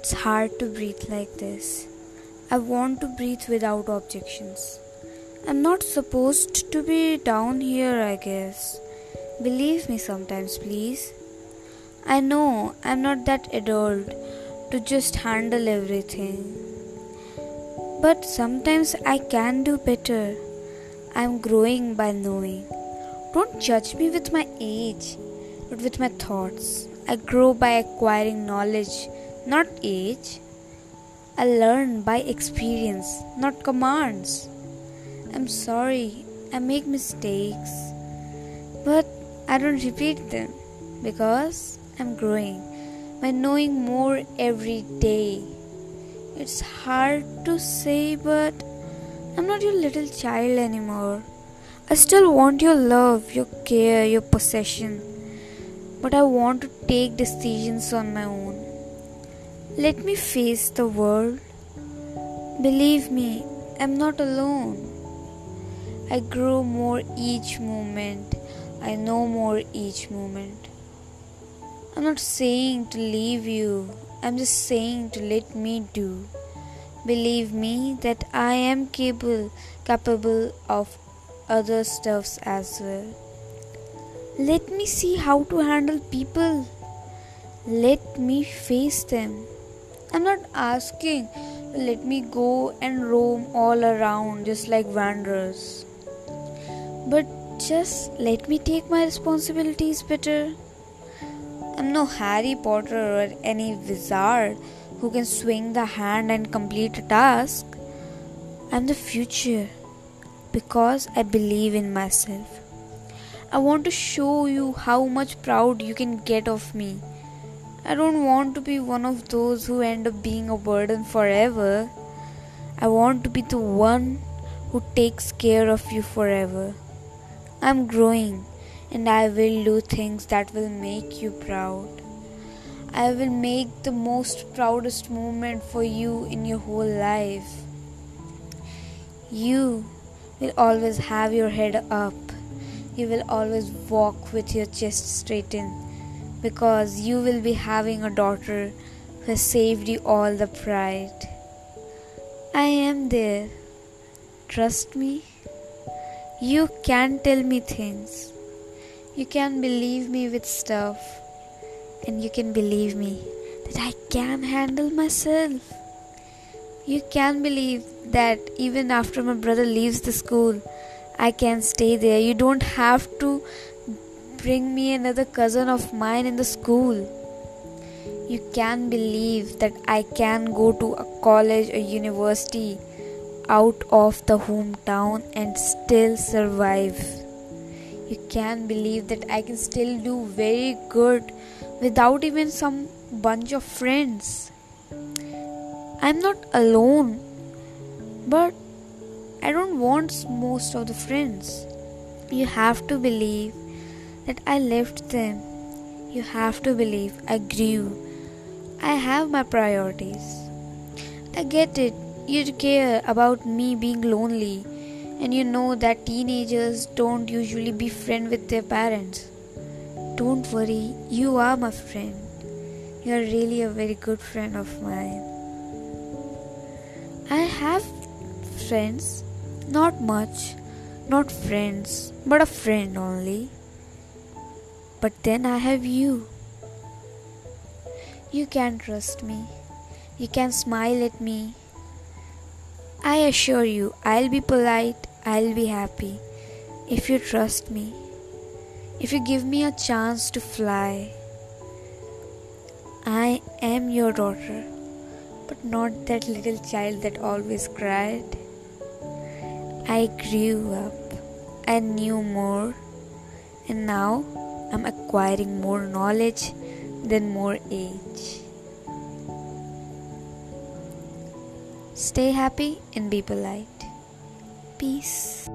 It's hard to breathe like this. I want to breathe without objections. I'm not supposed to be down here, I guess. Believe me sometimes, please. I know I'm not that adult to just handle everything. But sometimes I can do better. I'm growing by knowing. Don't judge me with my age, but with my thoughts. I grow by acquiring knowledge, not age. I learn by experience, not commands. I'm sorry, I make mistakes, but I don't repeat them because I'm growing by knowing more every day. It's hard to say, but I'm not your little child anymore. I still want your love, your care, your possession, but I want to take decisions on my own. Let me face the world. Believe me, I'm not alone. I grow more each moment. I know more each moment. I'm not saying to leave you, I'm just saying to let me do. Believe me that I am capable capable of other stuffs as well. Let me see how to handle people. Let me face them. I'm not asking let me go and roam all around just like wanderers. But just let me take my responsibilities better. I'm no Harry Potter or any wizard who can swing the hand and complete a task. I'm the future because I believe in myself. I want to show you how much proud you can get of me. I don't want to be one of those who end up being a burden forever. I want to be the one who takes care of you forever. I'm growing and I will do things that will make you proud. I will make the most proudest moment for you in your whole life. You will always have your head up. You will always walk with your chest straightened because you will be having a daughter who has saved you all the pride. I am there. Trust me. You can tell me things. You can believe me with stuff. And you can believe me that I can handle myself. You can believe that even after my brother leaves the school, I can stay there. You don't have to bring me another cousin of mine in the school. You can believe that I can go to a college or university out of the hometown and still survive. You can believe that I can still do very good without even some bunch of friends. I'm not alone, but I don't want most of the friends. You have to believe that I left them. You have to believe I grew. I have my priorities. I get it you care about me being lonely, and you know that teenagers don't usually be friends with their parents. Don't worry, you are my friend. You are really a very good friend of mine. I have friends, not much, not friends, but a friend only. But then I have you. You can trust me. You can smile at me. I assure you, I'll be polite, I'll be happy if you trust me, if you give me a chance to fly. I am your daughter, but not that little child that always cried. I grew up, I knew more, and now I'm acquiring more knowledge than more age. Stay happy and be polite. Peace.